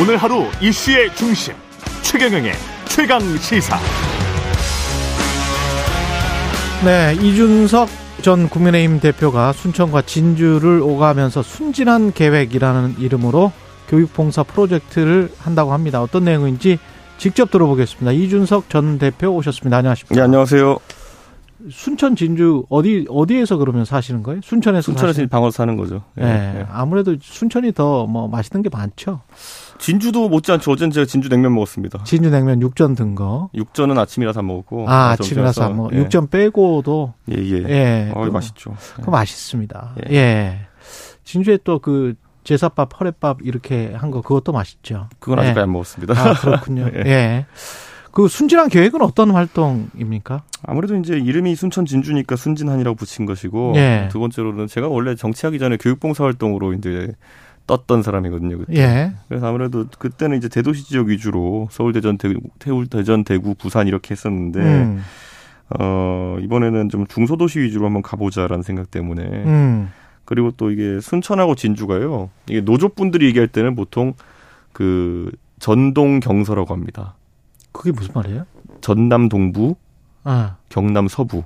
오늘 하루 이슈의 중심 최경영의 최강 시사. 네, 이준석 전 국민의힘 대표가 순천과 진주를 오가면서 순진한 계획이라는 이름으로 교육봉사 프로젝트를 한다고 합니다. 어떤 내용인지 직접 들어보겠습니다. 이준석 전 대표 오셨습니다. 안녕하십니까? 네, 안녕하세요. 순천 진주 어디 어디에서 그러면 사시는 거예요? 순천에서 순천에서 사시는... 방어를 사는 거죠. 예. 네. 아무래도 순천이 더 뭐 맛있는 게 많죠. 진주도 못지않죠. 어제는 제가 진주 냉면 먹었습니다. 진주 냉면 육전 든 거. 육전은 아침이라서 먹었고. 아, 아침이라서 먹. 예. 육전 빼고도 예, 예. 예. 어, 맛있죠. 그 맛있습니다. 예. 예. 진주에 또 그 제사밥, 허례밥 이렇게 한 거 그것도 맛있죠. 그건 아직까지 예. 안 먹었습니다. 아, 그렇군요. 예. 예. 그 순진한 계획은 어떤 활동입니까? 아무래도 이제 이름이 순천 진주니까 순진한이라고 붙인 것이고 예. 두 번째로는 제가 원래 정치하기 전에 교육봉사 활동으로 이제 떴던 사람이거든요. 그때. 예. 그래서 아무래도 그때는 이제 대도시 지역 위주로 서울, 대전, 대구, 태울, 대전, 대구, 부산 이렇게 했었는데 음. 어 이번에는 좀 중소도시 위주로 한번 가보자라는 생각 때문에 음. 그리고 또 이게 순천하고 진주가요. 이게 노조분들이 얘기할 때는 보통 그 전동 경서라고 합니다. 그게 무슨 말이에요? 전남 동부, 아. 경남 서부.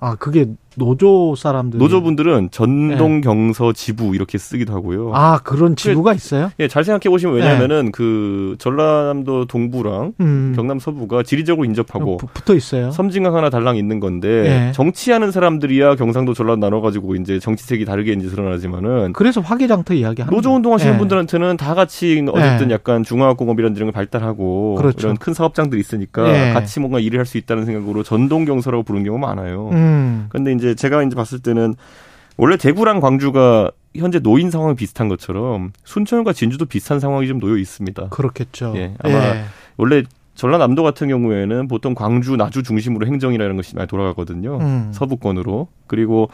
아, 그게 노조 사람들 노조분들은 전동 경서 지부 이렇게 쓰기도 하고요. 아 그런 지부가 있어요? 예, 잘 생각해 보시면 왜냐하면은 네. 그 전라남도 동부랑 음. 경남 서부가 지리적으로 인접하고 어, 붙어 있어요. 섬진강 하나 달랑 있는 건데 네. 정치하는 사람들이야 경상도 전라도 나눠 가지고 이제 정치색이 다르게 이제 드러나지만은 그래서 화개장터 이야기하는 노조 운동하시는 네. 분들한테는 다 같이 어쨌든 네. 약간 중화학공업 이런 걸 발달하고 그렇죠. 이런 큰 사업장들이 있으니까 네. 같이 뭔가 일을 할 수 있다는 생각으로 전동 경서라고 부르는 경우가 많아요. 음. 근데 이제 제가 이제 봤을 때는 원래 대구랑 광주가 현재 노인 상황이 비슷한 것처럼 순천과 진주도 비슷한 상황이 좀 놓여 있습니다. 그렇겠죠. 예. 아마 예. 원래 전라남도 같은 경우에는 보통 광주, 나주 중심으로 행정이라는 것이 많이 돌아가거든요. 음. 서부권으로. 그리고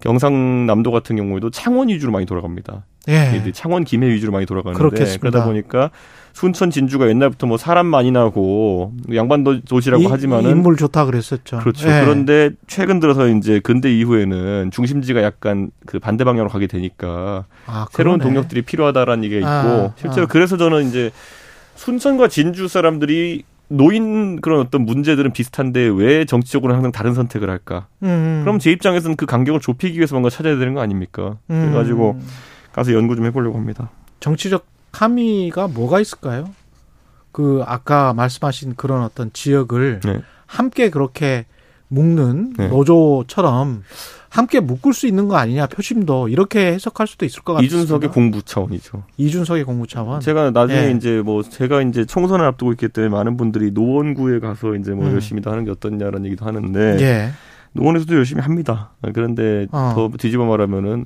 경상남도 같은 경우에도 창원 위주로 많이 돌아갑니다. 예. 창원 김해 위주로 많이 돌아가는데 그렇겠습니다. 그러다 보니까 순천 진주가 옛날부터 뭐 사람 많이 나고 양반도 도시라고 이, 하지만은 인물 좋다 그랬었죠. 그렇죠. 예. 그런데 최근 들어서 이제 근대 이후에는 중심지가 약간 그 반대 방향으로 가게 되니까 아, 새로운 동력들이 필요하다라는 얘기가 아, 있고 아, 실제로 아. 그래서 저는 이제 순천과 진주 사람들이 노인 그런 어떤 문제들은 비슷한데 왜 정치적으로 항상 다른 선택을 할까? 음. 그럼 제 입장에서는 그 간격을 좁히기 위해서 뭔가 찾아야 되는 거 아닙니까? 음. 그래가지고 가서 연구 좀 해보려고 합니다. 정치적 함의가 뭐가 있을까요? 그 아까 말씀하신 그런 어떤 지역을 네. 함께 그렇게 묶는 네. 노조처럼 함께 묶을 수 있는 거 아니냐 표심도 이렇게 해석할 수도 있을 것 같습니다. 이준석의 공부 차원이죠. 이준석의 공부 차원. 제가 나중에 네. 이제 뭐 제가 이제 총선을 앞두고 있기 때문에 많은 분들이 노원구에 가서 이제 뭐 음. 열심히 하는 게 어떻냐라는 얘기도 하는데 예. 노원에서도 열심히 합니다. 그런데 어. 더 뒤집어 말하면은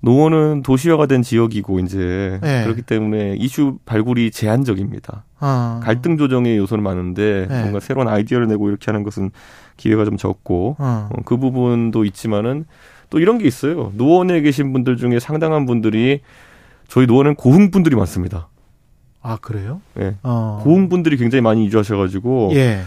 노원은 도시화가 된 지역이고 이제 네. 그렇기 때문에 이슈 발굴이 제한적입니다. 어. 갈등 조정의 요소는 많은데 네. 뭔가 새로운 아이디어를 내고 이렇게 하는 것은 기회가 좀 적고 어. 어, 그 부분도 있지만은 또 이런 게 있어요. 노원에 계신 분들 중에 상당한 분들이 저희 노원은 고흥 분들이 많습니다. 아 그래요? 네. 어. 고흥 분들이 굉장히 많이 이주하셔가지고 예.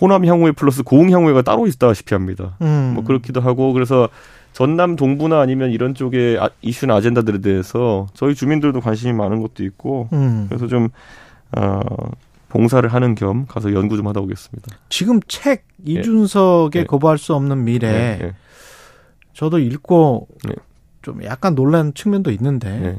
호남 향후회 플러스 고흥 향후회가 따로 있다시피 합니다. 음. 뭐 그렇기도 하고 그래서 전남 동부나 아니면 이런 쪽의 아, 이슈나 아젠다들에 대해서 저희 주민들도 관심이 많은 것도 있고 음. 그래서 좀 어, 봉사를 하는 겸 가서 연구 좀 하다 오겠습니다. 지금 책 이준석의 네. 거부할 수 없는 미래 네. 네. 저도 읽고 네. 좀 약간 놀란 측면도 있는데 네.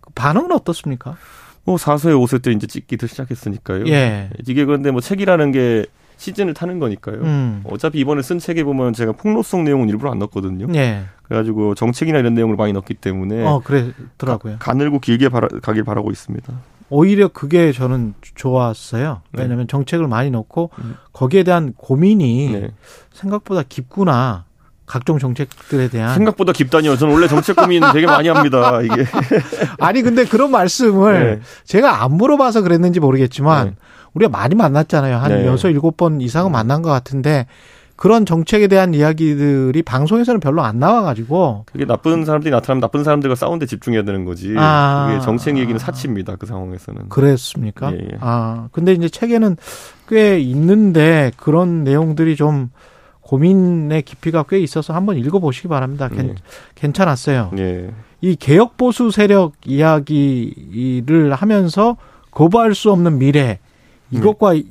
그 반응은 어떻습니까? 뭐 4서에 5세 때 이제 찍기도 시작했으니까요. 예. 이게 그런데 뭐 책이라는 게 시즌을 타는 거니까요. 음. 어차피 이번에 쓴 책에 보면 제가 폭로성 내용은 일부러 안 넣었거든요. 네. 그래가지고 정책이나 이런 내용을 많이 넣기 때문에 어 그래더라고요. 가 늘고 길게 바라, 가길 바라고 있습니다. 오히려 그게 저는 좋았어요. 네. 왜냐하면 네. 정책을 많이 넣고 음. 거기에 대한 고민이 네. 생각보다 깊구나. 각종 정책들에 대한 생각보다 깊다니요. 저는 원래 정책 고민 되게 많이 합니다. 이게 아니 근데 그런 말씀을 네. 제가 안 물어봐서 그랬는지 모르겠지만 네. 우리가 많이 만났잖아요. 한 네. 여섯 일곱 번 이상은 만난 것 같은데 그런 정책에 대한 이야기들이 방송에서는 별로 안 나와가지고 그게 나쁜 사람들이 나타나면 나쁜 사람들과 싸운데 집중해야 되는 거지. 아. 그게 정책 얘기는 사치입니다. 그 상황에서는. 그랬습니까? 예, 예. 아 근데 이제 책에는 꽤 있는데 그런 내용들이 좀 고민의 깊이가 꽤 있어서 한번 읽어보시기 바랍니다. 네. 괜찮았어요. 네. 이 개혁 보수 세력 이야기를 하면서 거부할 수 없는 미래 이것과 네.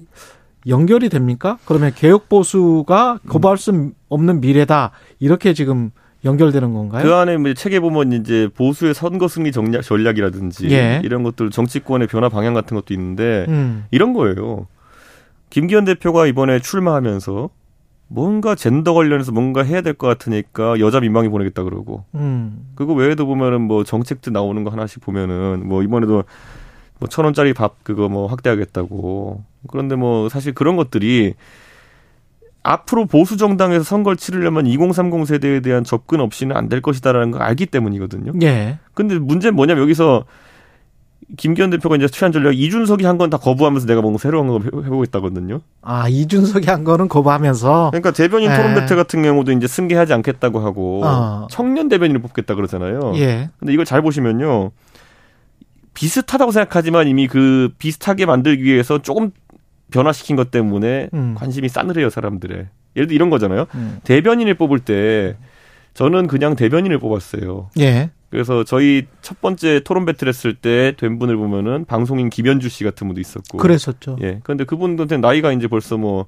연결이 됩니까? 그러면 개혁 보수가 거부할 수 없는 미래다 이렇게 지금 연결되는 건가요? 그 안에 뭐 책에 보면 이제 보수의 선거 승리 전략, 전략이라든지 예. 이런 것들 정치권의 변화 방향 같은 것도 있는데 음. 이런 거예요. 김기현 대표가 이번에 출마하면서 뭔가 젠더 관련해서 뭔가 해야 될 것 같으니까 여자 민방위 보내겠다 그러고 음. 그거 외에도 보면은 뭐 정책들 나오는 거 하나씩 보면은 뭐 이번에도 뭐 천 원짜리 밥 그거 뭐 확대하겠다고 그런데 뭐 사실 그런 것들이 앞으로 보수 정당에서 선거를 치르려면 2030 세대에 대한 접근 없이는 안 될 것이다라는 걸 알기 때문이거든요. 예. 근데 문제는 뭐냐면 여기서 김기현 대표가 이제 취한 전략 이준석이 한 건 다 거부하면서 내가 뭔가 새로운 걸 해보겠다거든요. 아 이준석이 한 거는 거부하면서. 그러니까 대변인 토론 배틀 같은 경우도 이제 승계하지 않겠다고 하고 어. 청년 대변인을 뽑겠다 그러잖아요. 예. 근데 이걸 잘 보시면요. 비슷하다고 생각하지만 이미 그 비슷하게 만들기 위해서 조금 변화시킨 것 때문에 음. 관심이 싸늘해요 사람들의. 예를 들어 이런 거잖아요. 음. 대변인을 뽑을 때 저는 그냥 대변인을 뽑았어요. 예. 그래서 저희 첫 번째 토론 배틀 했을 때 된 분을 보면은 방송인 김현주 씨 같은 분도 있었고. 그랬었죠. 예. 그런데 그분들한테 나이가 이제 벌써 뭐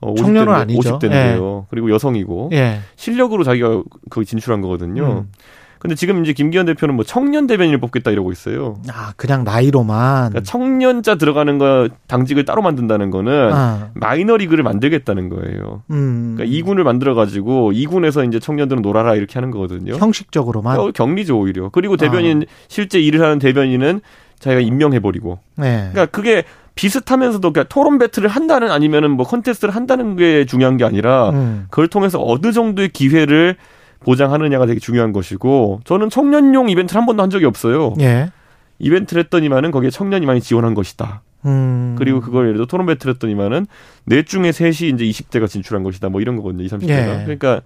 어, 50대인데, 아니죠. 50대인데요. 예. 그리고 여성이고 예. 실력으로 자기가 거기 진출한 거거든요. 음. 근데 지금 이제 김기현 대표는 뭐 청년 대변인을 뽑겠다 이러고 있어요. 아, 그냥 나이로만. 그러니까 청년자 들어가는 거 당직을 따로 만든다는 거는 아. 마이너리그를 만들겠다는 거예요. 음. 그러니까 2군을 만들어 가지고 2군에서 이제 청년들은 놀아라 이렇게 하는 거거든요. 형식적으로만. 어, 격리죠 오히려. 그리고 대변인 아. 실제 일을 하는 대변인은 자기가 임명해 버리고. 네. 그러니까 그게 비슷하면서도 그러니까 토론 배틀을 한다는 아니면은 뭐 컨테스트를 한다는 게 중요한 게 아니라 음. 그걸 통해서 어느 정도의 기회를 보장하느냐가 되게 중요한 것이고 저는 청년용 이벤트를 한 번도 한 적이 없어요. 예. 이벤트를 했더니만은 거기에 청년이 많이 지원한 것이다. 음. 그리고 그걸 예를 들어 토론 배틀 했더니만은 넷 중에 셋이 이제 20대가 진출한 것이다. 뭐 이런 거거든요. 20, 30대가. 예. 그러니까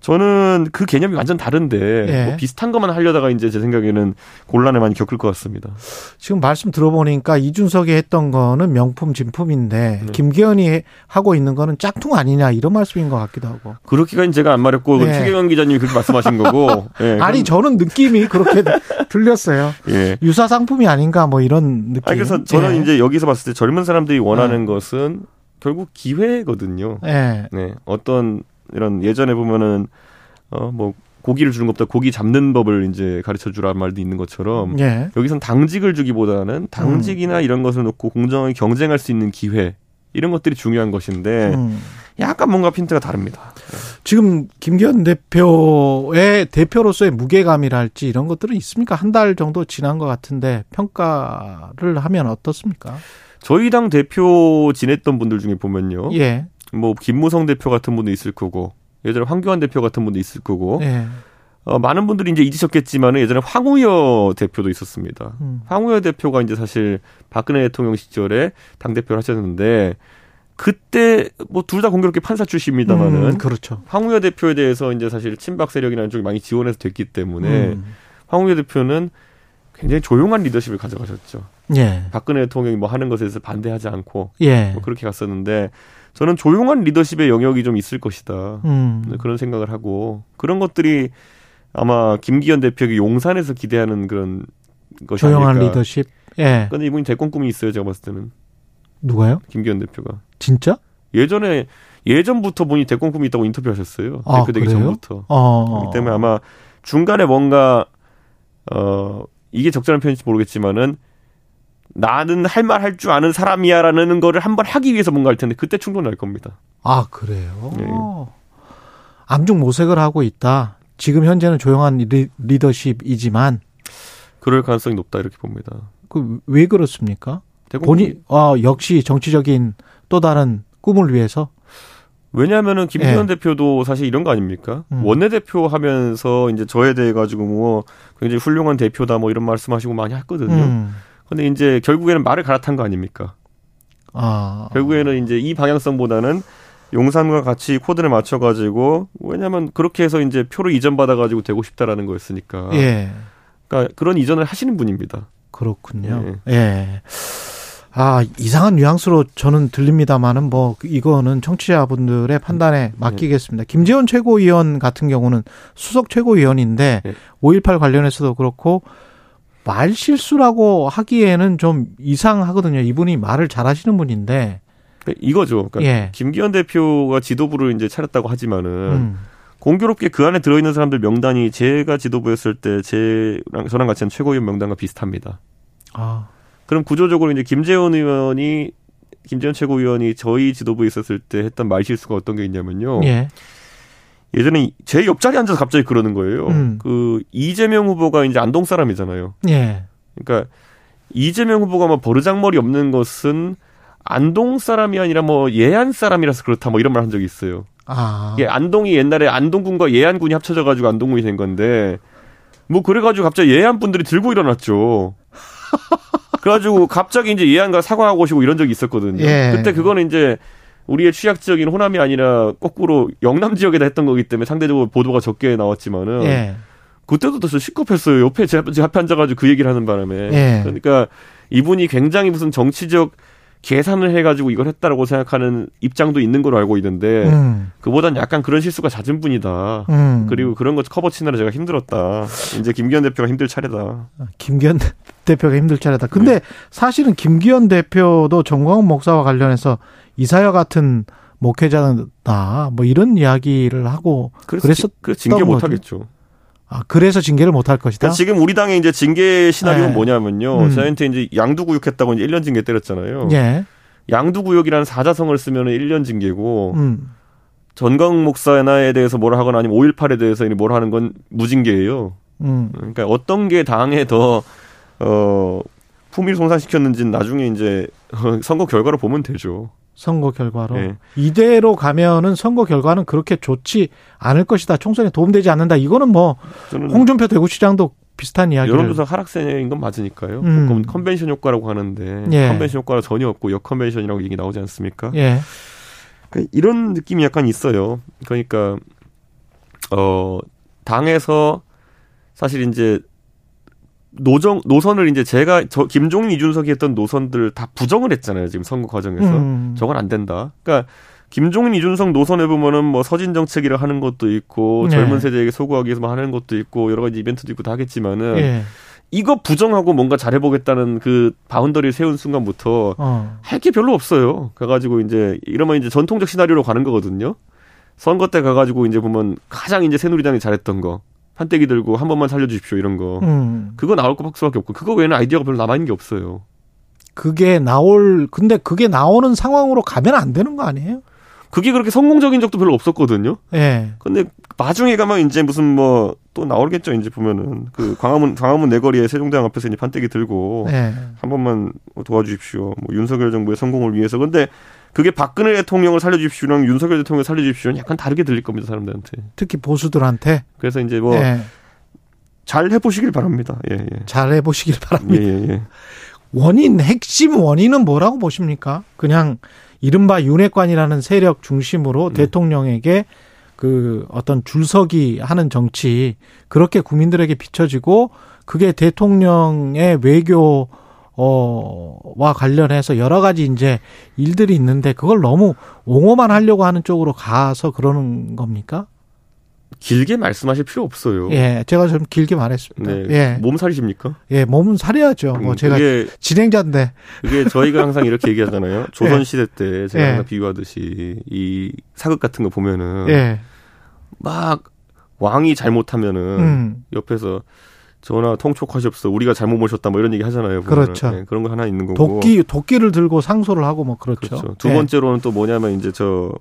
저는 그 개념이 완전 다른데 예. 뭐 비슷한 것만 하려다가 이제 제 생각에는 곤란을 많이 겪을 것 같습니다. 지금 말씀 들어보니까 이준석이 했던 거는 명품 진품인데 네. 김기현이 하고 있는 거는 짝퉁 아니냐 이런 말씀인 것 같기도 하고. 그렇게까지 제가 안 말했고 예. 최경영 기자님이 그렇게 말씀하신 거고. 예. 아니 저는 느낌이 그렇게 들렸어요. 예. 유사 상품이 아닌가 뭐 이런 느낌. 아니, 그래서 저는 예. 이제 여기서 봤을 때 젊은 사람들이 원하는 예. 것은 결국 기회거든요. 네. 어떤 이런 예전에 보면은 어뭐 고기를 주는 것보다 고기 잡는 법을 이제 가르쳐 주라는 말도 있는 것처럼 예. 여기선 당직을 주기보다는 당직이나 음. 이런 것을 놓고 공정하게 경쟁할 수 있는 기회 이런 것들이 중요한 것인데 음. 약간 뭔가 핀트가 다릅니다. 지금 김기현 대표의 대표로서의 무게감이랄지 이런 것들은 있습니까? 한 달 정도 지난 것 같은데 평가를 하면 어떻습니까? 저희 당 대표 지냈던 분들 중에 보면요. 예. 뭐 김무성 대표 같은 분도 있을 거고 예전에 황교안 대표 같은 분도 있을 거고 네. 어, 많은 분들이 이제 잊으셨겠지만 예전에 황우여 대표도 있었습니다. 음. 황우여 대표가 이제 사실 박근혜 대통령 시절에 당 대표를 하셨는데 그때 뭐 둘 다 공교롭게 판사 출신입니다만은 음, 그렇죠. 황우여 대표에 대해서 이제 사실 친박 세력이라는 쪽이 많이 지원해서 됐기 때문에 음. 황우여 대표는 굉장히 조용한 리더십을 가져가셨죠. 예. 박근혜 대통령이 뭐 하는 것에 대해서 반대하지 않고 예. 뭐 그렇게 갔었는데 저는 조용한 리더십의 영역이 좀 있을 것이다. 음. 네, 그런 생각을 하고 그런 것들이 아마 김기현 대표에게 용산에서 기대하는 그런 것이 조용한 아닐까. 리더십. 예. 근데 이분이 대권 꿈이 있어요. 제가 봤을 때는. 누가요? 김기현 대표가. 진짜? 예전에 예전부터 본인이 대권 꿈이 있다고 인터뷰하셨어요. 아, 대표 되기 전부터. 어. 그렇기 때문에 아마 중간에 뭔가 어 이게 적절한 표현인지 모르겠지만은 나는 할 말 할 줄 아는 사람이야라는 거를 한번 하기 위해서 뭔가 할 텐데 그때 충돌 날 겁니다. 아 그래요? 네. 암중 모색을 하고 있다. 지금 현재는 조용한 리, 리더십이지만 그럴 가능성이 높다 이렇게 봅니다. 그 왜 그렇습니까? 본인 아 역시 정치적인 또 다른 꿈을 위해서 왜냐하면은 김기현 네. 대표도 사실 이런 거 아닙니까? 음. 원내대표 하면서 이제 저에 대해 가지고 뭐 굉장히 훌륭한 대표다 뭐 이런 말씀하시고 많이 했거든요. 음. 근데 이제 결국에는 말을 갈아탄 거 아닙니까? 아. 결국에는 이제 이 방향성보다는 용산과 같이 코드를 맞춰가지고 왜냐하면 그렇게 해서 이제 표를 이전받아가지고 되고 싶다라는 거였으니까. 예. 그러니까 그런 이전을 하시는 분입니다. 그렇군요. 예. 예. 아, 이상한 뉘앙스로 저는 들립니다만은 뭐 이거는 청취자분들의 판단에 네. 맡기겠습니다. 김재원 최고위원 같은 경우는 수석 최고위원인데 네. 5.18 관련해서도 그렇고 말 실수라고 하기에는 좀 이상하거든요. 이분이 말을 잘하시는 분인데 네, 이거죠. 그러니까 예. 김기현 대표가 지도부를 이제 차렸다고 하지만은 음. 공교롭게 그 안에 들어있는 사람들 명단이 제가 지도부였을 때 제랑 저랑 같이 한 최고위원 명단과 비슷합니다. 아. 그럼 구조적으로 이제 김재원 의원이 김재원 최고위원이 저희 지도부에 있었을 때 했던 말 실수가 어떤 게 있냐면요. 예. 예전에 제 옆자리에 앉아서 갑자기 그러는 거예요. 음. 그 이재명 후보가 이제 안동 사람이잖아요. 예. 그러니까 이재명 후보가 뭐 버르장머리 없는 것은 안동 사람이 아니라 뭐 예안 사람이라서 그렇다 뭐 이런 말 한 적이 있어요. 아. 예, 안동이 옛날에 안동군과 예안군이 합쳐져 가지고 안동군이 된 건데 뭐 그래 가지고 갑자기 예안 분들이 들고 일어났죠. 그래가지고 갑자기 이제 예안가 사과하고 오시고 이런 적이 있었거든요. 예. 그때 그거는 이제 우리의 취약 지역인 호남이 아니라 거꾸로 영남 지역에다 했던 거기 때문에 상대적으로 보도가 적게 나왔지만은 예. 그때도 더 시급했어요. 옆에 제 앞에 앉아가지고 그 얘기를 하는 바람에 예. 그러니까 이분이 굉장히 무슨 정치적 계산을 해가지고 이걸 했다라고 생각하는 입장도 있는 걸로 알고 있는데 음. 그보단 약간 그런 실수가 잦은 분이다. 음. 그리고 그런 거 커버 치느라 제가 힘들었다. 이제 김기현 대표가 힘들 차례다. 김기현 대표가 힘들 차례다. 근데 네. 사실은 김기현 대표도 정광훈 목사와 관련해서 이사야 같은 목회자다 뭐 이런 이야기를 하고 그랬었 그 징계 못 하겠죠. 아, 그래서 징계를 못 할 것이다. 그러니까 지금 우리 당의 이제 징계 시나리오는 네. 뭐냐면요. 음. 저희한테 이제 양두구역했다고 이제 1년 징계 때렸잖아요. 예. 양두구역이라는 사자성을 쓰면은 1년 징계고 음. 전광 목사에 대해서 뭐라 하거나 아니면 5.18에 대해서 뭐라 하는 건 무징계예요. 음. 그러니까 어떤 게 당에 더 어, 품위를 손상시켰는지는 나중에 이제 선거 결과로 보면 되죠. 선거 결과로 네. 이대로 가면은 선거 결과는 그렇게 좋지 않을 것이다. 총선에 도움되지 않는다. 이거는 뭐 홍준표 대구시장도 비슷한 이야기. 여론조사 하락세인 건 맞으니까요. 음. 컨벤션 효과라고 하는데 예. 컨벤션 효과가 전혀 없고 역컨벤션이라고 얘기 나오지 않습니까? 예. 그러니까 이런 느낌이 약간 있어요. 그러니까 어 당에서 사실 이제 노정 노선을 이제 제가 저 김종인 이준석이 했던 노선들 다 부정을 했잖아요 지금 선거 과정에서 음. 저건 안 된다. 그러니까 김종인 이준석 노선에 보면은 뭐 서진 정책이라 하는 것도 있고 네. 젊은 세대에게 소구하기 위해서 뭐 하는 것도 있고 여러 가지 이벤트도 있고 다 하겠지만은 네. 이거 부정하고 뭔가 잘해보겠다는 그 boundary를 세운 순간부터 어. 할게 별로 없어요. 가가지고 이제 이러면 이제 전통적 시나리오로 가는 거거든요. 선거 때 가가지고 이제 보면 가장 이제 새누리당이 잘했던 거 판때기 들고 한 번만 살려주십시오 이런 거. 음. 그거 나올 것밖에 없고 그거 외에는 아이디어가 별로 남아 있는 게 없어요. 그게 나올 근데 그게 나오는 상황으로 가면 안 되는 거 아니에요? 그게 그렇게 성공적인 적도 별로 없었거든요. 예. 네. 근데 나중에 가면 이제 무슨 뭐 또 나오겠죠. 이제 보면은 그 광화문 광화문 내거리에 세종대왕 앞에서 이제 판때기 들고 네. 한 번만 도와주십시오. 뭐 윤석열 정부의 성공을 위해서. 근데 그게 박근혜 대통령을 살려주십시오랑 윤석열 대통령을 살려주십시오는 약간 다르게 들릴 겁니다 사람들한테. 특히 보수들한테. 그래서 이제 뭐. 예. 잘 해보시길 바랍니다. 예, 예. 잘 해보시길 바랍니다. 예, 예, 예. 원인, 핵심 원인은 뭐라고 보십니까? 그냥 이른바 윤핵관이라는 세력 중심으로 음. 대통령에게 그 어떤 줄서기 하는 정치 그렇게 국민들에게 비춰지고 그게 대통령의 외교 어와 관련해서 여러 가지 이제 일들이 있는데 그걸 너무 옹호만 하려고 하는 쪽으로 가서 그러는 겁니까? 길게 말씀하실 필요 없어요. 예, 제가 좀 길게 말했습니다. 네, 예. 몸살이십니까? 예, 몸은 살해야죠. 뭐 음, 제가 진행자인데. 그게 저희가 항상 이렇게 얘기하잖아요. 조선 시대 때 제가 예. 항상 비유하듯이 이 사극 같은 거 보면은 예. 막 왕이 잘못하면은 음. 옆에서 전화 통촉하시옵소. 우리가 잘못 모셨다. 뭐 이런 얘기 하잖아요. 보면은. 그렇죠. 네, 그런 거 하나 있는 거고. 도끼 도끼를 들고 상소를 하고 뭐 그렇죠. 그렇죠. 두 네. 번째로는 또 뭐냐면 이제 저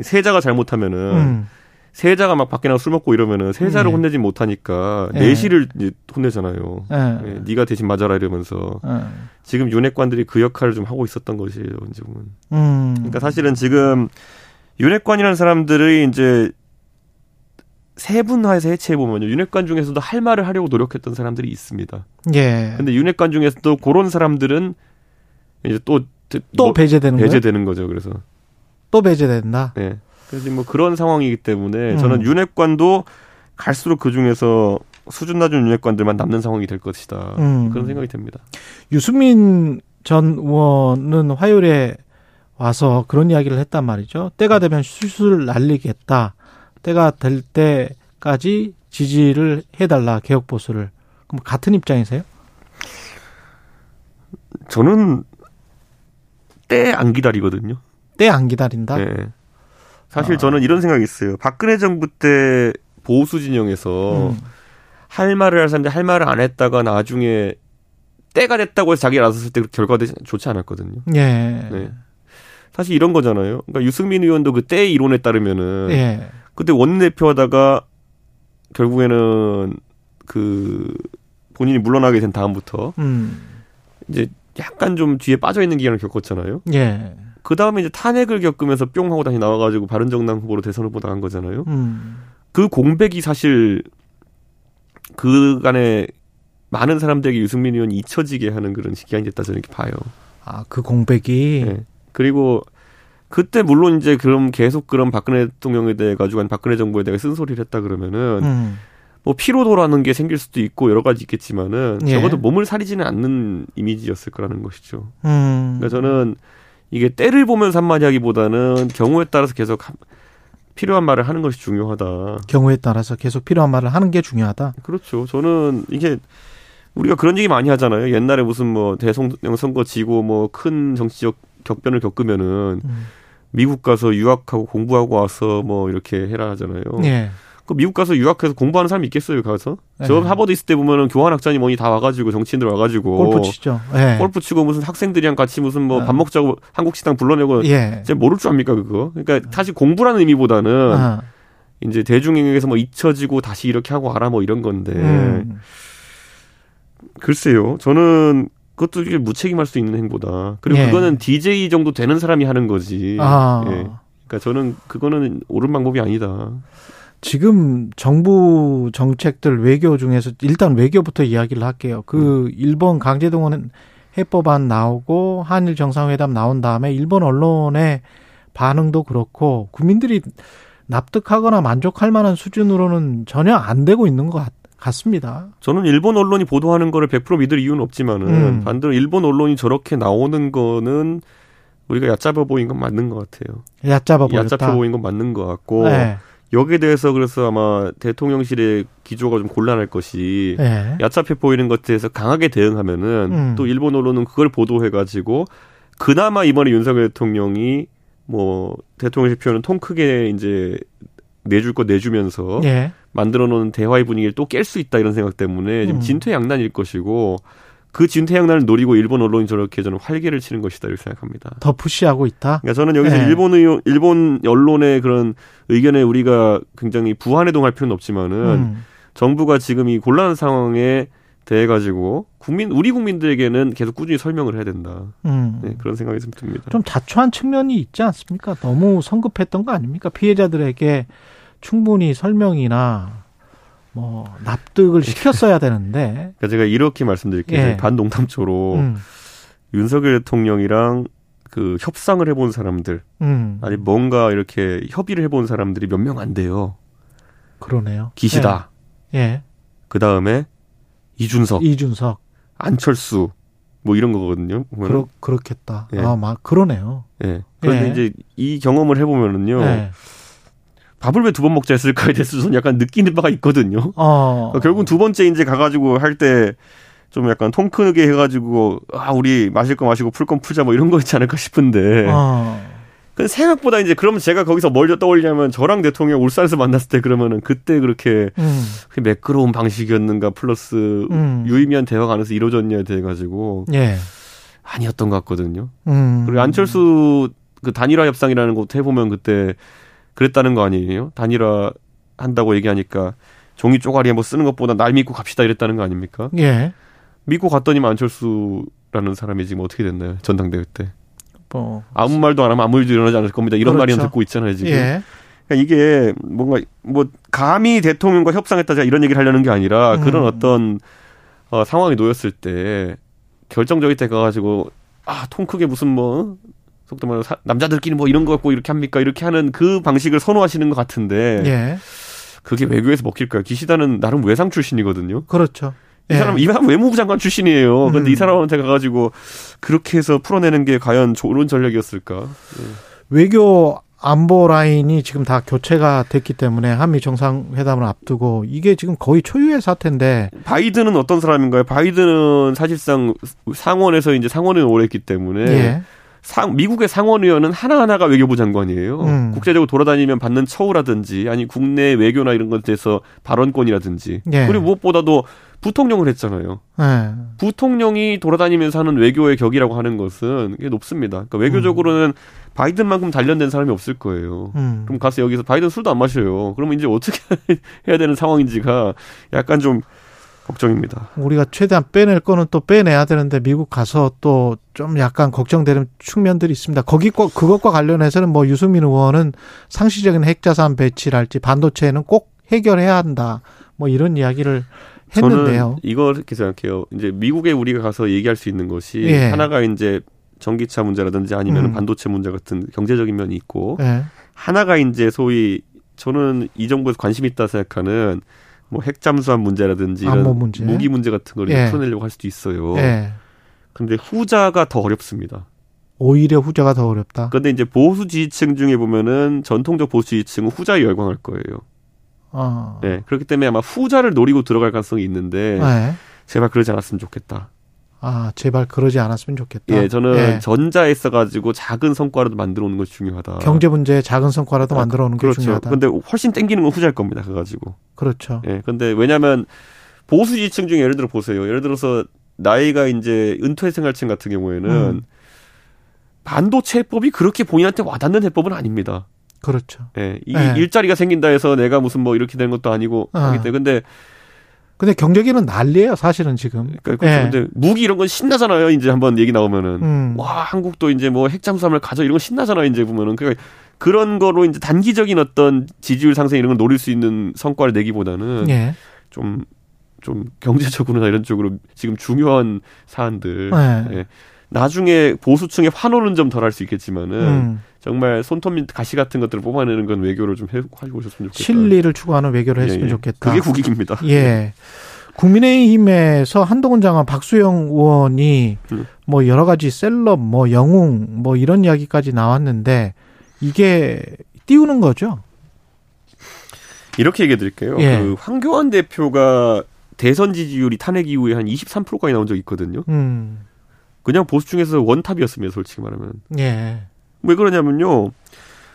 세자가 잘못하면은 음. 세자가 막 밖에 나가 술 먹고 이러면은 세자를 네. 혼내지 못하니까 네. 내시를 이제 혼내잖아요. 네. 네. 네가 대신 맞아라 이러면서 네. 지금 윤핵관들이 그 역할을 좀 하고 있었던 것이에요. 지금은. 음. 그러니까 사실은 지금 윤핵관이라는 사람들이 이제 세분화해서 해체해 보면요 윤핵관 중에서도 할 말을 하려고 노력했던 사람들이 있습니다. 예. 근데 윤핵관 중에서도 그런 사람들은 이제 또 또 뭐 배제되는 배제되는 거죠. 그래서 또 배제된다. 네. 그래서 뭐 그런 상황이기 때문에 음. 저는 윤핵관도 갈수록 그 중에서 수준 낮은 윤핵관들만 남는 상황이 될 것이다. 음. 그런 생각이 듭니다. 유승민 전 의원은 화요일에 와서 그런 이야기를 했단 말이죠. 때가 되면 수술 날리겠다. 때가 될 때까지 지지를 해달라 개혁 보수를. 그럼 같은 입장이세요? 저는 때 안 기다리거든요. 때 안 기다린다. 네. 사실 아. 저는 이런 생각이 있어요. 박근혜 정부 때 보수 진영에서 음. 할 말을 할 사람들이 할 말을 안 했다가 나중에 때가 됐다고 해서 자기가 나섰을 때 결과가 좋지 않았거든요. 예. 네. 사실 이런 거잖아요. 그러니까 유승민 의원도 그때 이론에 따르면은 예. 그때 원내대표 하다가 결국에는 그 본인이 물러나게 된 다음부터 음. 이제 약간 좀 뒤에 빠져 있는 기간을 겪었잖아요. 예. 그 다음에 이제 탄핵을 겪으면서 뿅 하고 다시 나와가지고 바른정당 후보로 대선 후보 나간 거잖아요. 음. 그 공백이 사실 그간에 많은 사람들에게 유승민 의원이 잊혀지게 하는 그런 기간이 됐다 저는 이렇게 봐요. 아, 그 공백이. 네. 그리고 그때 물론 이제 그럼 계속 그런 박근혜 대통령에 대해 가지고 박근혜 정부에 대해 쓴소리를 했다 그러면은 음. 뭐 피로도라는 게 생길 수도 있고 여러 가지 있겠지만은 예. 적어도 몸을 사리지는 않는 이미지였을 거라는 것이죠. 음. 그러니까 저는 이게 때를 보면서 한마디 하기보다는 경우에 따라서 계속 필요한 말을 하는 것이 중요하다. 경우에 따라서 계속 필요한 말을 하는 게 중요하다. 그렇죠. 저는 이게 우리가 그런 얘기 많이 하잖아요. 옛날에 무슨 뭐 대통령 선거 지고 뭐 큰 정치적 격변을 겪으면은 음. 미국 가서 유학하고 공부하고 와서 뭐 이렇게 해라 하잖아요. 예. 그 미국 가서 유학해서 공부하는 사람이 있겠어요, 가서? 네. 저 하버드 있을 때 보면은 교환학자니 뭐니 다 와가지고 정치인들 와가지고 골프 치죠. 네. 골프 치고 무슨 학생들이랑 같이 무슨 뭐밥 아. 먹자고 한국 식당 불러내고 예. 제가 모를 줄 압니까 그거? 그러니까 사실 공부라는 의미보다는 아. 이제 대중에게서 뭐 잊혀지고 다시 이렇게 하고 알아 뭐 이런 건데 음. 글쎄요, 저는 그것도 이게 무책임할 수 있는 행보다. 그리고 예. 그거는 DJ 정도 되는 사람이 하는 거지. 아. 예. 그러니까 저는 그거는 옳은 방법이 아니다. 지금 정부 정책들 외교 중에서 일단 외교부터 이야기를 할게요. 그 음. 일본 강제동원 해법안 나오고 한일 정상회담 나온 다음에 일본 언론의 반응도 그렇고 국민들이 납득하거나 만족할 만한 수준으로는 전혀 안 되고 있는 것 같, 같습니다. 저는 일본 언론이 보도하는 거를 100% 믿을 이유는 없지만은 음. 반대로 일본 언론이 저렇게 나오는 거는 우리가 얕잡아 보인 건 맞는 것 같아요. 얕잡아 보였다. 얕잡아 보인 건 맞는 것 같고 네. 여기에 대해서 그래서 아마 대통령실의 기조가 좀 곤란할 것이 네. 야차해 보이는 것에 대해서 강하게 대응하면은 음. 또 일본 언론은 그걸 보도해가지고 그나마 이번에 윤석열 대통령이 뭐 대통령실 표현은 통 크게 이제 내줄 거 내주면서 네. 만들어 놓은 대화의 분위기를 또 깰 수 있다 이런 생각 때문에 지금 음. 진퇴양난일 것이고 그 진퇴양난을 노리고 일본 언론이 저렇게 저는 활개를 치는 것이다 이렇게 생각합니다. 더 푸시하고 있다. 그러니까 저는 여기서 네. 일본 의 일본 언론의 그런 의견에 우리가 굉장히 부한해동할 필요는 없지만은 음. 정부가 지금 이 곤란한 상황에 대해 가지고 국민 우리 국민들에게는 계속 꾸준히 설명을 해야 된다. 음. 네, 그런 생각이 좀 듭니다. 좀 자초한 측면이 있지 않습니까? 너무 성급했던 거 아닙니까? 피해자들에게 충분히 설명이나 뭐 납득을 시켰어야 되는데. 그러니까 제가 이렇게 말씀드릴게요. 예. 반농담조로 음. 윤석열 대통령이랑 그 협상을 해본 사람들, 음. 아니 뭔가 이렇게 협의를 해본 사람들이 몇 명 안 돼요. 그러네요. 기시다. 예. 예. 그 다음에 이준석, 이준석, 안철수, 뭐 이런 거거든요. 그러, 그렇겠다. 예. 아, 막 그러네요. 예. 그런데 예. 이제 이 경험을 해보면은요. 예. 밥을 왜 두 번 먹자 했을까에 대해서 저는 약간 느끼는 바가 있거든요. 어. 그러니까 결국은 두 번째 이제 가가지고 할 때 좀 약간 통 크게 해가지고 아 우리 마실 거 마시고 풀 건 풀자 뭐 이런 거있지 않을까 싶은데. 어. 근데 생각보다 이제 그러면 제가 거기서 뭘 떠올리냐면 저랑 대통령 울산에서 만났을 때 그러면은 그때 그렇게 음. 매끄러운 방식이었는가 플러스 음. 유의미한 대화가 안에서 이루어졌냐에 대해 가지고 예. 아니었던 것 같거든요. 음. 그리고 안철수 그 단일화 협상이라는 곳 해보면 그때 그랬다는 거 아니에요? 단일화 한다고 얘기하니까 종이 쪼가리에 뭐 쓰는 것보다 날 믿고 갑시다 이랬다는 거 아닙니까? 예. 믿고 갔더니만 안철수라는 사람이 지금 어떻게 됐나요? 전당대회 때. 뭐 아무 말도 안 하면 아무 일도 일어나지 않을 겁니다. 이런 그렇죠. 말이 듣고 있잖아요 지금. 예. 그러니까 이게 뭔가 뭐 감히 대통령과 협상했다 이런 얘기를 하려는 게 아니라 음. 그런 어떤 어, 상황이 놓였을 때 결정적일 때 가가지고 아 통 크게 무슨 뭐 속도 말로 사, 남자들끼리 뭐 이런 거 갖고 이렇게 합니까? 이렇게 하는 그 방식을 선호하시는 것 같은데 예. 그게 외교에서 먹힐까요? 기시다는 나름 외상 출신이거든요. 그렇죠. 이 사람 이 사람 외무부 장관 출신이에요. 근데 음. 이 사람한테 가가지고 그렇게 해서 풀어내는 게 과연 좋은 전략이었을까? 네. 외교 안보 라인이 지금 다 교체가 됐기 때문에 한미 정상회담을 앞두고 이게 지금 거의 초유의 사태인데 바이든은 어떤 사람인가요? 바이든은 사실상 상원에서 이제 상원을 오래 했기 때문에 예. 상, 미국의 상원의원은 하나하나가 외교부 장관이에요. 음. 국제적으로 돌아다니면 받는 처우라든지 아니 국내 외교나 이런 것에 대해서 발언권이라든지 예. 그리고 무엇보다도 부통령을 했잖아요. 예. 부통령이 돌아다니면서 하는 외교의 격이라고 하는 것은 게 높습니다. 그러니까 외교적으로는 음. 바이든만큼 단련된 사람이 없을 거예요. 음. 그럼 가서 여기서 바이든 술도 안 마셔요. 그러면 이제 어떻게 해야 되는 상황인지가 약간 좀 걱정입니다. 우리가 최대한 빼낼 거는 또 빼내야 되는데 미국 가서 또 좀 약간 걱정되는 측면들이 있습니다. 거기 그것과 관련해서는 뭐 유승민 의원은 상시적인 핵자산 배치랄지 반도체는 꼭 해결해야 한다. 뭐 이런 이야기를 했는데요. 저는 이거 이렇게 생각해요. 이제 미국에 우리가 가서 얘기할 수 있는 것이 예. 하나가 이제 전기차 문제라든지 아니면 음. 반도체 문제 같은 경제적인 면이 있고 예. 하나가 이제 소위 저는 이 정부에서 관심 있다 생각하는 뭐 핵잠수함 문제라든지 이런 문제. 무기 문제 같은 걸 예. 풀어내려고 할 수도 있어요. 예. 근데 후자가 더 어렵습니다. 오히려 후자가 더 어렵다. 그런데 이제 보수 지지층 중에 보면은 전통적 보수 지지층은 후자에 열광할 거예요. 어. 네, 그렇기 때문에 아마 후자를 노리고 들어갈 가능성이 있는데 네. 제발 그러지 않았으면 좋겠다. 아, 제발 그러지 않았으면 좋겠다. 예, 저는 예. 전자에 있어가지고 작은 성과라도 만들어 오는 것이 중요하다. 경제 문제에 작은 성과라도 아, 만들어 오는 게 그렇죠. 중요하다. 근데 훨씬 땡기는 건 후자일 겁니다. 그가지고. 그렇죠. 예, 근데 왜냐면 보수 지층 중에 예를 들어 보세요. 예를 들어서 나이가 이제 은퇴 생활층 같은 경우에는 음. 반도체 해법이 그렇게 본인한테 와닿는 해법은 아닙니다. 그렇죠. 예, 이 예. 일자리가 생긴다 해서 내가 무슨 뭐 이렇게 되는 것도 아니고 아. 하기 때문에 근데 근데 경제기는 난리예요, 사실은 지금. 그러니까 예. 근데 무기 이런 건 신나잖아요. 이제 한번 얘기 나오면은 음. 와 한국도 이제 뭐 핵잠수함을 가져 이런 거 신나잖아요. 이제 보면은 그러니까 그런 거로 이제 단기적인 어떤 지지율 상승 이런 걸 노릴 수 있는 성과를 내기보다는 예. 좀. 좀 경제적으로나 이런 쪽으로 지금 중요한 사안들 예. 예. 나중에 보수층의 환호는 좀 덜 할 수 있겠지만은 음. 정말 손톱 밑 가시 같은 것들을 뽑아내는 건 외교를 좀 해주고 오셨으면 좋겠다. 실리를 추구하는 외교를 했으면 예, 예. 좋겠다. 그게 국익입니다. 예. 국민의힘에서 한동훈 장관, 박수영 의원이 음. 뭐 여러 가지 셀럽, 뭐 영웅, 뭐 이런 이야기까지 나왔는데 이게 띄우는 거죠? 이렇게 얘기해 드릴게요. 예. 그 황교안 대표가 대선 지지율이 탄핵 이후에 한 23%까지 나온 적이 있거든요. 음. 그냥 보수 중에서 원탑이었습니다, 솔직히 말하면. 예. 왜 그러냐면요.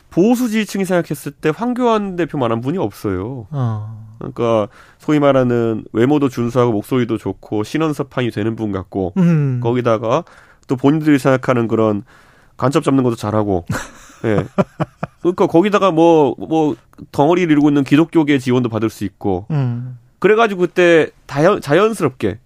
보수 지지층이 생각했을 때 황교안 대표만한 분이 없어요. 어. 그러니까 소위 말하는 외모도 준수하고 목소리도 좋고 신원섭판이 되는 분 같고 음. 거기다가 또 본인들이 생각하는 그런 간첩 잡는 것도 잘하고 예. 그러니까 거기다가 뭐뭐 뭐 덩어리를 이루고 있는 기독교계 지원도 받을 수 있고 음. 그래가지고 그때 자연, 자연스럽게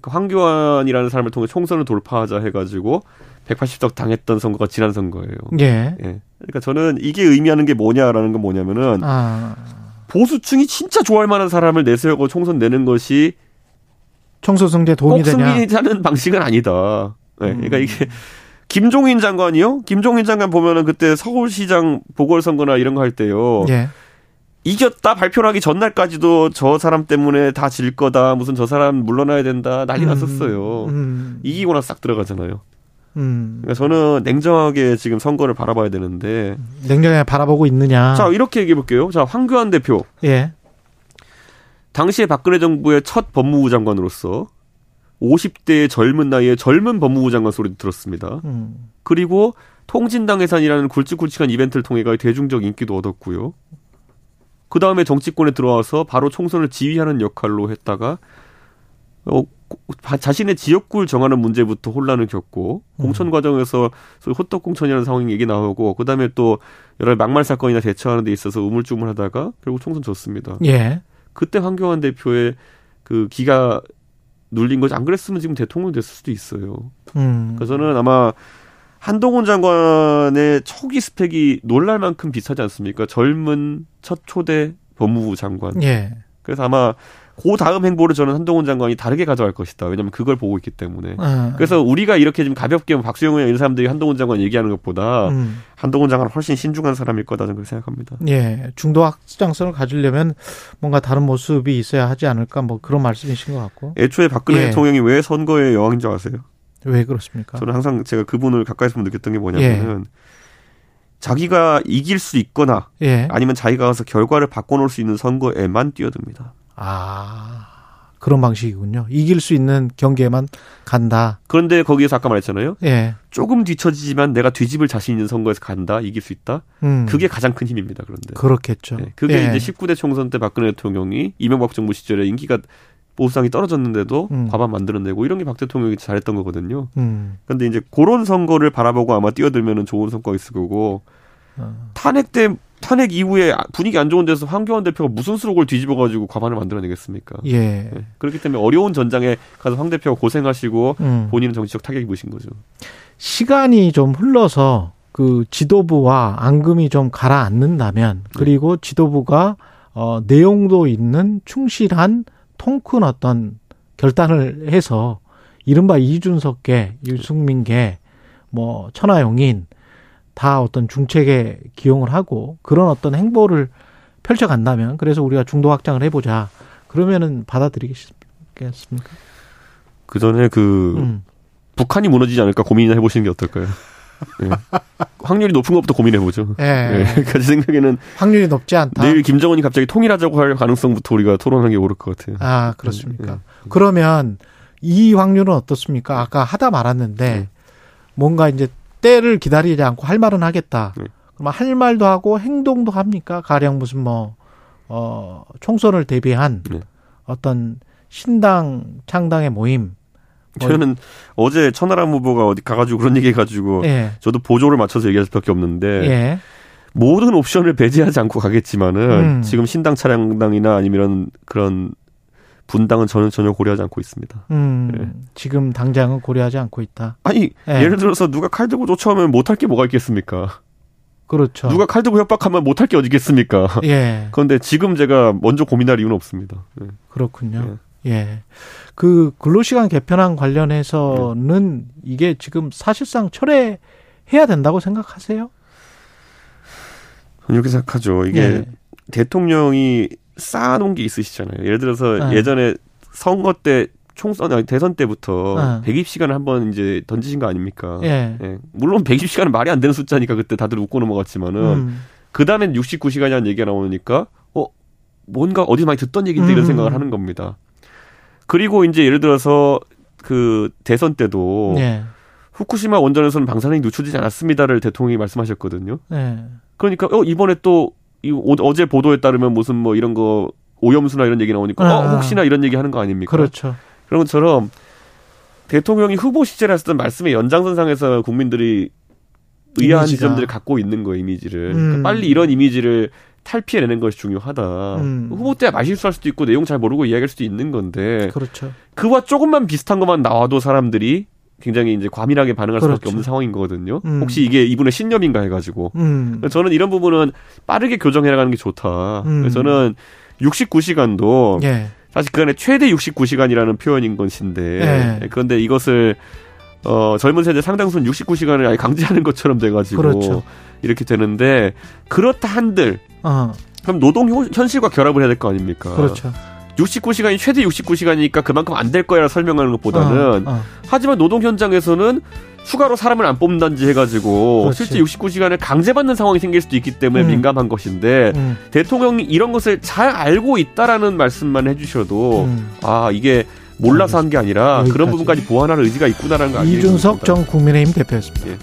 그러니까 황교안이라는 사람을 통해 총선을 돌파하자 해가지고 180석 당했던 선거가 지난 선거예요. 예. 예. 그러니까 저는 이게 의미하는 게 뭐냐라는 건 뭐냐면은 아. 보수층이 진짜 좋아할 만한 사람을 내세우고 총선 내는 것이 총선 승리에 도움이 되냐? 승리하는 방식은 아니다. 네. 그러니까 이게 김종인 장관이요. 김종인 장관 보면은 그때 서울시장 보궐선거나 이런 거 할 때요. 예. 이겼다 발표를 하기 전날까지도 저 사람 때문에 다 질 거다. 무슨 저 사람 물러나야 된다. 난리 음, 났었어요. 음. 이기고 나서 싹 들어가잖아요. 음. 그러니까 저는 냉정하게 지금 선거를 바라봐야 되는데 냉정하게 바라보고 있느냐. 자 이렇게 얘기해 볼게요. 자 황교안 대표. 예. 당시에 박근혜 정부의 첫 법무부 장관으로서 50대의 젊은 나이에 젊은 법무부 장관 소리도 들었습니다. 음. 그리고 통진당 해산이라는 굵직굵직한 이벤트를 통해 대중적 인기도 얻었고요. 그 다음에 정치권에 들어와서 바로 총선을 지휘하는 역할로 했다가 어, 자신의 지역구를 정하는 문제부터 혼란을 겪고 음. 공천 과정에서 소위 호떡 공천이라는 상황이 얘기 나오고 그다음에 또 여러 막말 사건이나 대처하는 데 있어서 우물쭈물하다가 결국 총선 졌습니다. 예. 그때 황교안 대표의 그 기가 눌린 거지 안 그랬으면 지금 대통령 됐을 수도 있어요. 음. 그래서 저는 아마 한동훈 장관의 초기 스펙이 놀랄 만큼 비슷하지 않습니까? 젊은 첫 초대 법무부 장관. 예. 그래서 아마 그 다음 행보를 저는 한동훈 장관이 다르게 가져갈 것이다. 왜냐하면 그걸 보고 있기 때문에. 음. 그래서 우리가 이렇게 좀 가볍게 뭐 박수영이나 이런 사람들이 한동훈 장관 얘기하는 것보다 음. 한동훈 장관은 훨씬 신중한 사람일 거다 저는 그렇게 생각합니다. 예, 중도 확장성을 가지려면 뭔가 다른 모습이 있어야 하지 않을까 뭐 그런 말씀이신 것 같고. 애초에 박근혜 예. 대통령이 왜 선거의 여왕인 줄 아세요? 왜 그렇습니까? 저는 항상 제가 그분을 가까이서 보면 느꼈던 게 뭐냐면은. 예. 자기가 이길 수 있거나 예. 아니면 자기가 가서 결과를 바꿔놓을 수 있는 선거에만 뛰어듭니다. 아 그런 방식이군요. 이길 수 있는 경기에만 간다. 그런데 거기에서 아까 말했잖아요. 예. 조금 뒤처지지만 내가 뒤집을 자신 있는 선거에서 간다, 이길 수 있다. 음. 그게 가장 큰 힘입니다. 그런데 그렇겠죠. 네. 그게 예. 이제 19대 총선 때 박근혜 대통령이 이명박 정부 시절에 인기가 보수상이 떨어졌는데도 음. 과반 만들어내고 이런 게 박 대통령이 잘했던 거거든요. 음. 그런데 이제 그런 선거를 바라보고 아마 뛰어들면 좋은 성과가 있을 거고 어. 탄핵 때 탄핵 이후에 분위기 안 좋은 데서 황교안 대표가 무슨 수록을 뒤집어가지고 과반을 만들어내겠습니까? 예. 네. 그렇기 때문에 어려운 전장에 가서 황 대표가 고생하시고 음. 본인은 정치적 타격이 보신 거죠. 시간이 좀 흘러서 그 지도부와 앙금이 좀 가라앉는다면 네. 그리고 지도부가 어 내용도 있는 충실한 통큰 어떤 결단을 해서 이른바 이준석계, 유승민계, 뭐 천하용인 다 어떤 중책에 기용을 하고 그런 어떤 행보를 펼쳐간다면 그래서 우리가 중도 확장을 해보자 그러면은 받아들이겠습니까? 그 전에 그 음. 북한이 무너지지 않을까 고민이나 해보시는 게 어떨까요? 예. 확률이 높은 것부터 고민해 보죠. 예. 예. 그러니까 제 생각에는 확률이 높지 않다. 내일 김정은이 갑자기 통일하자고 할 가능성부터 우리가 토론하는 게 옳을 것 같아요. 아 그렇습니까? 예. 그러면 이 확률은 어떻습니까? 아까 하다 말았는데 예. 뭔가 이제 때를 기다리지 않고 할 말은 하겠다. 네. 그러면 할 말도 하고 행동도 합니까? 가령 무슨 뭐, 어, 총선을 대비한 네. 어떤 신당 창당의 모임. 뭐 저는 어제 천하람 후보가 어디 가가지고 그런 얘기 해가지고 예. 저도 보조를 맞춰서 얘기할 수밖에 없는데 예. 모든 옵션을 배제하지 않고 가겠지만은 음. 지금 신당 차량당이나 아니면 그런 분당은 저는 전혀 고려하지 않고 있습니다. 음, 네. 지금 당장은 고려하지 않고 있다. 아니 네. 예를 들어서 누가 칼 들고 쫓아오면 못할 게 뭐가 있겠습니까? 그렇죠. 누가 칼 들고 협박하면 못할 게 어디 있겠습니까? 예. 그런데 지금 제가 먼저 고민할 이유는 없습니다. 네. 그렇군요. 예. 예. 그 근로시간 개편안 관련해서는 네. 이게 지금 사실상 철회해야 된다고 생각하세요? 이렇게 생각하죠. 이게 예. 대통령이 쌓아놓은 게 있으시잖아요. 예를 들어서 네. 예전에 선거 때 총선 아니 대선 때부터 네. 120시간을 한번 이제 던지신 거 아닙니까? 예. 예. 물론 120시간은 말이 안 되는 숫자니까 그때 다들 웃고 넘어갔지만은 음. 그 다음엔 69시간이라는 얘기가 나오니까 어 뭔가 어디 많이 듣던 얘기인데 음. 이런 생각을 하는 겁니다. 그리고 이제 예를 들어서 그 대선 때도 예. 후쿠시마 원전에서는 방사능이 누출되지 않았습니다를 대통령이 말씀하셨거든요. 예. 그러니까 어 이번에 또 이 어제 보도에 따르면 무슨 뭐 이런 거 오염수나 이런 얘기 나오니까 아. 어, 혹시나 이런 얘기 하는 거 아닙니까? 그렇죠. 그런 것처럼 대통령이 후보 시절에 했었던 말씀의 연장선상에서 국민들이 의아한 이미지가. 지점들을 갖고 있는 거 이미지를 음. 그러니까 빨리 이런 이미지를 탈피해내는 것이 중요하다. 음. 후보 때 말실수할 수도 있고 내용 잘 모르고 이야기할 수도 있는 건데 그렇죠. 그와 조금만 비슷한 것만 나와도 사람들이 굉장히 이제 과민하게 반응할 그렇죠. 수밖에 없는 상황인 거거든요. 음. 혹시 이게 이분의 신념인가 해가지고. 음. 저는 이런 부분은 빠르게 교정해 나가는 게 좋다. 음. 그래서 저는 69시간도 예. 사실 그 안에 최대 69시간이라는 표현인 것인데 예. 그런데 이것을 어, 젊은 세대 상당수는 69시간을 아예 강제하는 것처럼 돼가지고 그렇죠. 이렇게 되는데 그렇다 한들 어. 그럼 노동 현실과 결합을 해야 될 거 아닙니까? 그렇죠. 69시간이 최대 69시간이니까 그만큼 안 될 거야 설명하는 것보다는 어, 어. 하지만 노동 현장에서는 추가로 사람을 안 뽑는다든지 해가지고 그렇지. 실제 69시간을 강제받는 상황이 생길 수도 있기 때문에 음. 민감한 것인데 음. 대통령이 이런 것을 잘 알고 있다라는 말씀만 해주셔도 음. 아 이게 몰라서 한 게 아니라 여기까지. 그런 부분까지 보완할 의지가 있구나라는 거 아니에요? 이준석 전 국민의힘 대표였습니다. 예.